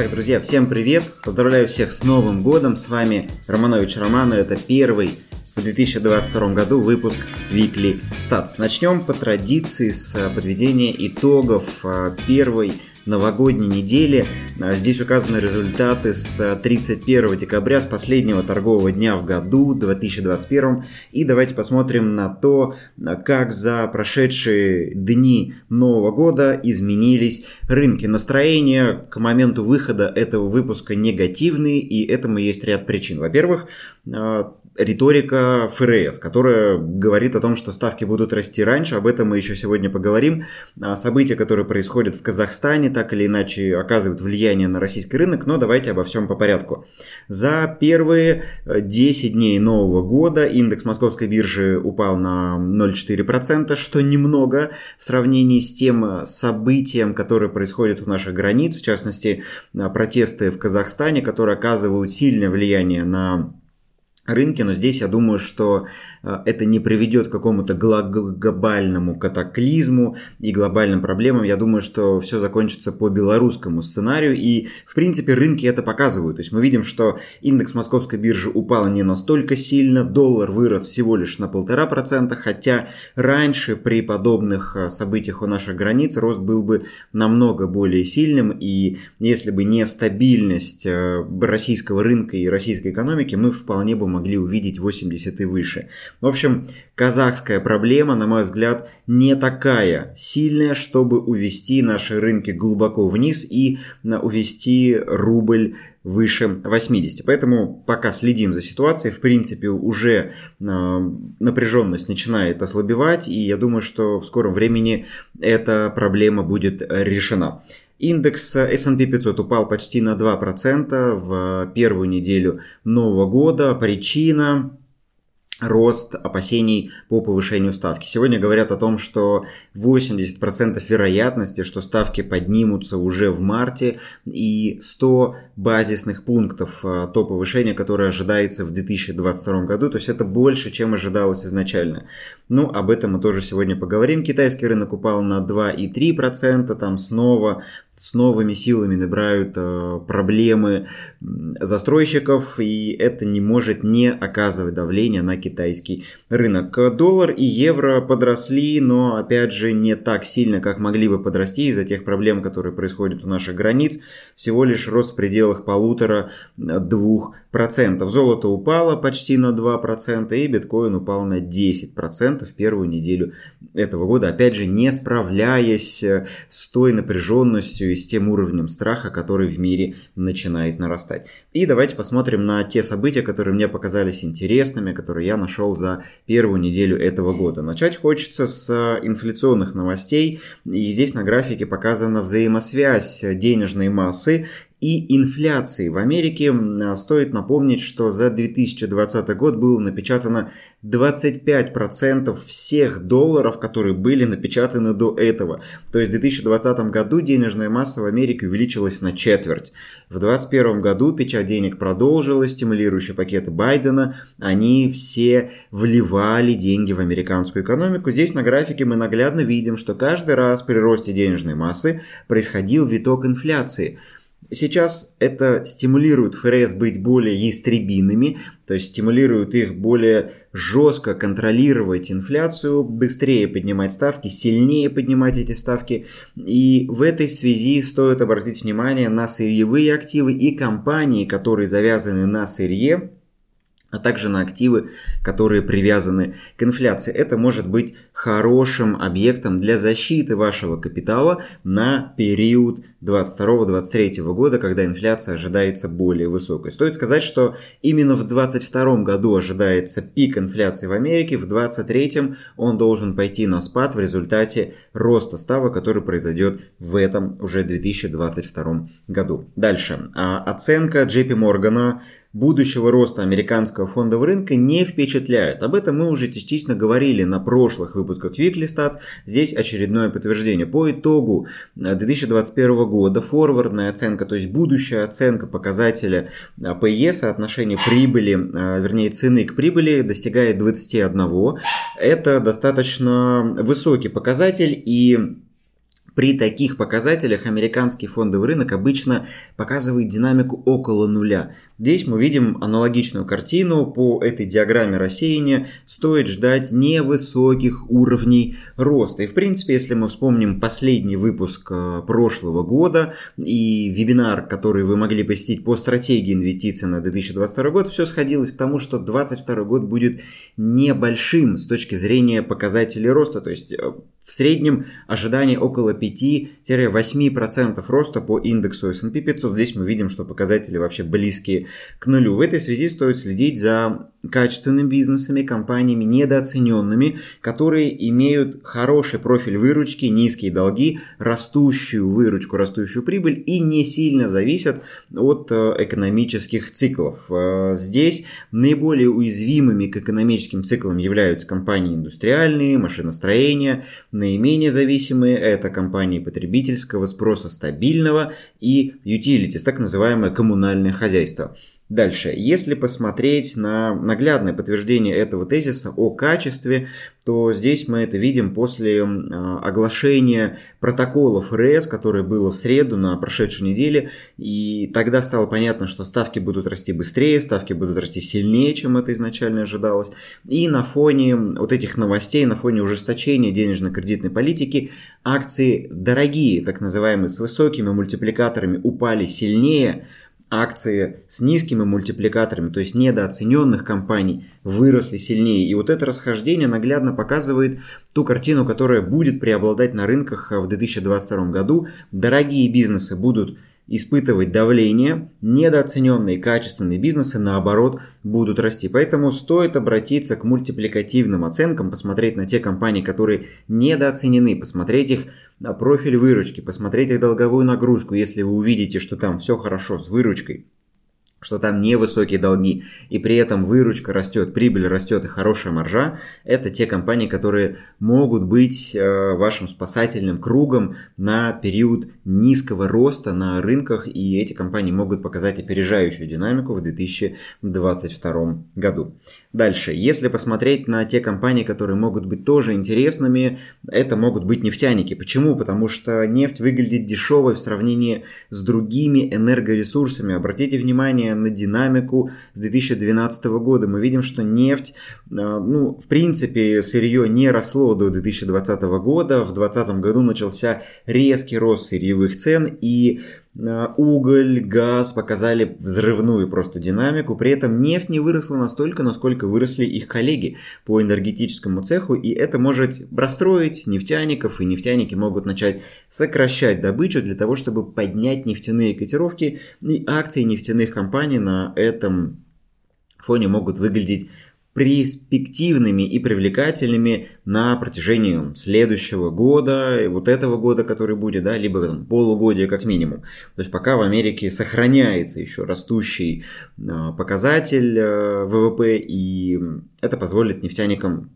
Так, друзья, всем привет! Поздравляю всех с Новым годом! С вами Романович Роману. Это первый в 2022 году выпуск Weekly Stats. Начнем по традиции с подведения итогов а, первой новогодней недели. А, здесь указаны результаты с 31 декабря, с последнего торгового дня в году 2021. И давайте посмотрим на то, как за прошедшие дни Нового года изменились рынки. Настроения к моменту выхода этого выпуска негативные, и этому есть ряд причин. Во-первых, а, риторика ФРС, которая говорит о том, что ставки будут расти раньше. Об этом мы еще сегодня поговорим. События, которые происходят в Казахстане, так или иначе оказывают влияние на российский рынок, но давайте обо всем по порядку. За первые 10 э, дней Нового года индекс московской биржи упал на 0,4%, что немного в сравнении с тем э, событием, которое происходит у наших границ, в частности, э, протесты в Казахстане, которые оказывают сильное влияние на рынке, но здесь я думаю, что э, это не приведет к какому-то глобальному катаклизму и глобальным проблемам. Я думаю, что все закончится по белорусскому сценарию, и в принципе рынки это показывают. То есть мы видим, что индекс московской биржи упал не настолько сильно, доллар вырос всего лишь на полтора процента, хотя раньше при подобных э, событиях у наших границ рост был бы намного более сильным, и если бы не стабильность э, российского рынка и российской экономики, мы вполне бы могли увидеть 80 и выше. В общем, казахская проблема, на мой взгляд, не такая сильная, чтобы увести наши рынки глубоко вниз и увести рубль выше 80. Поэтому пока следим за ситуацией. В принципе, уже э, напряженность начинает ослабевать, и я думаю, что в скором времени эта проблема будет решена. Индекс S&P 500 упал почти на 2% в первую неделю Нового года. Причина рост опасений по повышению ставки. Сегодня говорят о том, что 80% вероятности, что ставки поднимутся уже в марте и 100 базисных пунктов а, то повышение, которое ожидается в 2022 году. То есть это больше, чем ожидалось изначально. Ну, об этом мы тоже сегодня поговорим. Китайский рынок упал на 2,3%, там снова с новыми силами набирают э, проблемы застройщиков, и это не может не оказывать давления на китайский рынок. Доллар и евро подросли, но опять же не так сильно, как могли бы подрасти из-за тех проблем, которые происходят у наших границ. Всего лишь рост в пределах полутора-двух процентов. Золото упало почти на 2% и биткоин упал на 10% в первую неделю этого года. Опять же, не справляясь э, с той напряженностью и с тем уровнем страха, который в мире начинает нарастать. И давайте посмотрим на те события, которые мне показались интересными, которые я нашел за первую неделю этого года. Начать хочется с э, инфляционных новостей. И здесь на графике показана взаимосвязь денежной массы и инфляции. В Америке стоит напомнить, что за 2020 год было напечатано 25% всех долларов, которые были напечатаны до этого. То есть в 2020 году денежная масса в Америке увеличилась на четверть. В 2021 году печать денег продолжилась, стимулирующие пакеты Байдена, они все вливали деньги в американскую экономику. Здесь на графике мы наглядно видим, что каждый раз при росте денежной массы происходил виток инфляции – Сейчас это стимулирует ФРС быть более истребиными, то есть стимулирует их более жестко контролировать инфляцию, быстрее поднимать ставки, сильнее поднимать эти ставки. И в этой связи стоит обратить внимание на сырьевые активы и компании, которые завязаны на сырье, а также на активы, которые привязаны к инфляции. Это может быть хорошим объектом для защиты вашего капитала на период 2022-2023 года, когда инфляция ожидается более высокой. Стоит сказать, что именно в 2022 году ожидается пик инфляции в Америке, в 2023 он должен пойти на спад в результате роста ставок, который произойдет в этом уже 2022 году. Дальше. А оценка JP Morgan будущего роста американского фондового рынка не впечатляет. Об этом мы уже частично говорили на прошлых выпусках Weekly Stats. Здесь очередное подтверждение. По итогу 2021 э, года форвардная оценка, то есть будущая оценка показателя PE, э, соотношение прибыли, э, вернее цены к прибыли достигает 21. Это достаточно высокий показатель и При таких показателях американский фондовый рынок обычно показывает динамику около нуля. Здесь мы видим аналогичную картину. По этой диаграмме рассеяния стоит ждать невысоких уровней роста. И в принципе, если мы вспомним последний выпуск э, прошлого года и вебинар, который вы могли посетить по стратегии инвестиций на 2022 год, все сходилось к тому, что 2022 год будет небольшим с точки зрения показателей роста. То есть э, в среднем ожидание около 5-8% роста по индексу S&P 500. Здесь мы видим, что показатели вообще близкие к нулю. В этой связи стоит следить за качественными бизнесами, компаниями недооцененными, которые имеют хороший профиль выручки, низкие долги, растущую выручку, растущую прибыль и не сильно зависят от э, экономических циклов. Э, здесь наиболее уязвимыми к экономическим циклам являются компании индустриальные, машиностроения, наименее зависимые это компании потребительского спроса стабильного и utilities, так называемое коммунальное хозяйство. Дальше, если посмотреть на наглядное подтверждение этого тезиса о качестве, то здесь мы это видим после а, оглашения протокола ФРС, которое было в среду на прошедшей неделе, и тогда стало понятно, что ставки будут расти быстрее, ставки будут расти сильнее, чем это изначально ожидалось. И на фоне вот этих новостей, на фоне ужесточения денежно-кредитной политики, акции дорогие, так называемые, с высокими мультипликаторами упали сильнее, акции с низкими мультипликаторами, то есть недооцененных компаний, выросли сильнее. И вот это расхождение наглядно показывает ту картину, которая будет преобладать на рынках в 2022 году. Дорогие бизнесы будут испытывать давление, недооцененные качественные бизнесы, наоборот, будут расти. Поэтому стоит обратиться к мультипликативным оценкам, посмотреть на те компании, которые недооценены, посмотреть их профиль выручки, посмотреть их долговую нагрузку. Если вы увидите, что там все хорошо с выручкой, что там невысокие долги, и при этом выручка растет, прибыль растет и хорошая маржа, это те компании, которые могут быть э, вашим спасательным кругом на период низкого роста на рынках, и эти компании могут показать опережающую динамику в 2022 году. Дальше, если посмотреть на те компании, которые могут быть тоже интересными, это могут быть нефтяники. Почему? Потому что нефть выглядит дешевой в сравнении с другими энергоресурсами. Обратите внимание на динамику с 2012 года. Мы видим, что нефть, э, ну, в принципе, сырье не росло до 2020 года. В 2020 году начался резкий рост сырьевых цен и уголь, газ показали взрывную просто динамику. При этом нефть не выросла настолько, насколько выросли их коллеги по энергетическому цеху. И это может расстроить нефтяников. И нефтяники могут начать сокращать добычу для того, чтобы поднять нефтяные котировки. И акции нефтяных компаний на этом фоне могут выглядеть перспективными и привлекательными на протяжении следующего года, вот этого года, который будет, да, либо там, полугодия как минимум. То есть пока в Америке сохраняется еще растущий а, показатель а, ВВП, и это позволит нефтяникам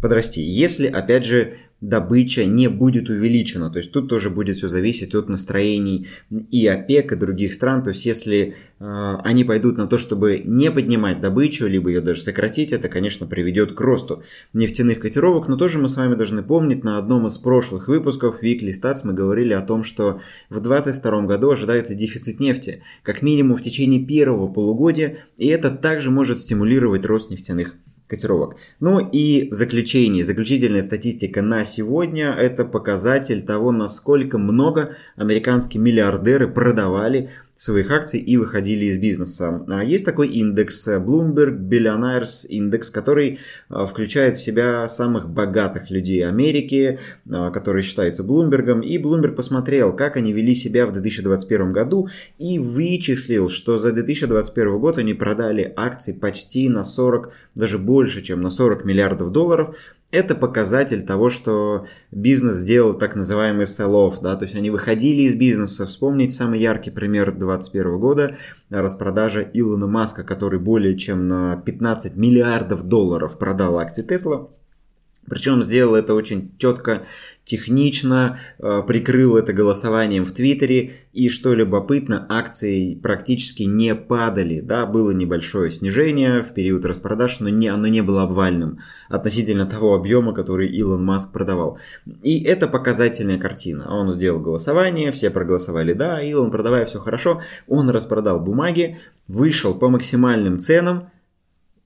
подрасти. Если, опять же, добыча не будет увеличена. То есть тут тоже будет все зависеть от настроений и ОПЕК, и других стран. То есть если э, они пойдут на то, чтобы не поднимать добычу, либо ее даже сократить, это, конечно, приведет к росту нефтяных котировок. Но тоже мы с вами должны помнить, на одном из прошлых выпусков Weekly Stats мы говорили о том, что в 2022 году ожидается дефицит нефти, как минимум в течение первого полугодия, и это также может стимулировать рост нефтяных котировок. Ну и в заключение, заключительная статистика на сегодня – это показатель того, насколько много американские миллиардеры продавали своих акций и выходили из бизнеса. А есть такой индекс Bloomberg Billionaires Index, который а, включает в себя самых богатых людей Америки, а, который считается Bloomberg. И Bloomberg посмотрел, как они вели себя в 2021 году и вычислил, что за 2021 год они продали акции почти на 40, даже больше, чем на 40 миллиардов долларов – это показатель того, что бизнес сделал так называемый sell-off, да, то есть они выходили из бизнеса. Вспомнить самый яркий пример 2021 года – распродажа Илона Маска, который более чем на 15 миллиардов долларов продал акции Тесла Причем сделал это очень четко, технично, э, прикрыл это голосованием в Твиттере. И что любопытно, акции практически не падали. Да, было небольшое снижение в период распродаж, но не, оно не было обвальным относительно того объема, который Илон Маск продавал. И это показательная картина. Он сделал голосование, все проголосовали да, Илон, продавая все хорошо. Он распродал бумаги, вышел по максимальным ценам,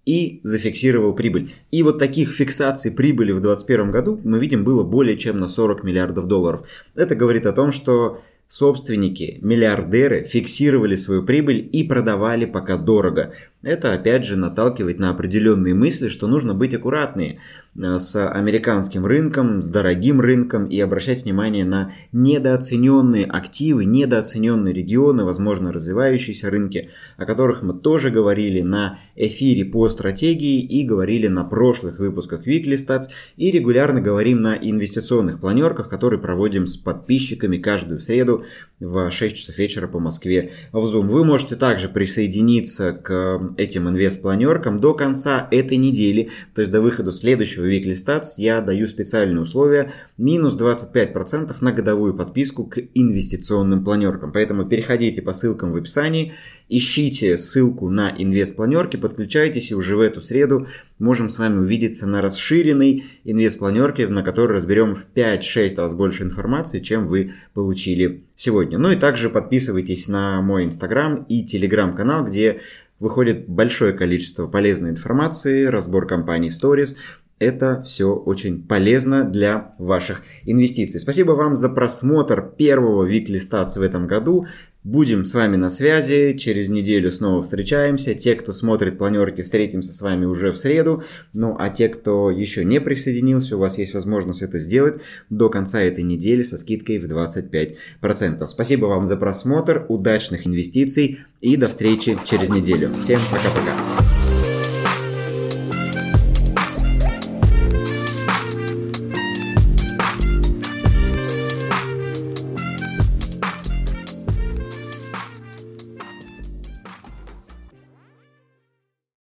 и зафиксировал прибыль. И вот таких фиксаций прибыли в 2021 году мы видим было более чем на 40 миллиардов долларов. Это говорит о том, что собственники, миллиардеры фиксировали свою прибыль и продавали пока дорого. Это опять же наталкивает на определенные мысли, что нужно быть аккуратнее. Э, с американским рынком, с дорогим рынком и обращать внимание на недооцененные активы, недооцененные регионы, возможно, развивающиеся рынки, о которых мы тоже говорили на эфире по стратегии и говорили на прошлых выпусках Weekly Stats и регулярно говорим на инвестиционных планерках, которые проводим с подписчиками каждую среду в 6 часов вечера по Москве в Zoom. Вы можете также присоединиться к этим инвест-планеркам до конца этой недели, то есть до выхода следующего в Weekly Stats я даю специальные условия минус 25% на годовую подписку к инвестиционным планеркам. Поэтому переходите по ссылкам в описании, ищите ссылку на инвест-планерки, подключайтесь и уже в эту среду можем с вами увидеться на расширенной инвест-планерке, на которой разберем в 5-6 раз больше информации, чем вы получили сегодня. Ну и также подписывайтесь на мой инстаграм и телеграм-канал, где выходит большое количество полезной информации, разбор компаний в сторис, это все очень полезно для ваших инвестиций. Спасибо вам за просмотр первого Weekly Stats в этом году. Будем с вами на связи, через неделю снова встречаемся. Те, кто смотрит планерки, встретимся с вами уже в среду. Ну а те, кто еще не присоединился, у вас есть возможность это сделать до конца этой недели со скидкой в 25%. Спасибо вам за просмотр, удачных инвестиций и до встречи через неделю. Всем пока-пока.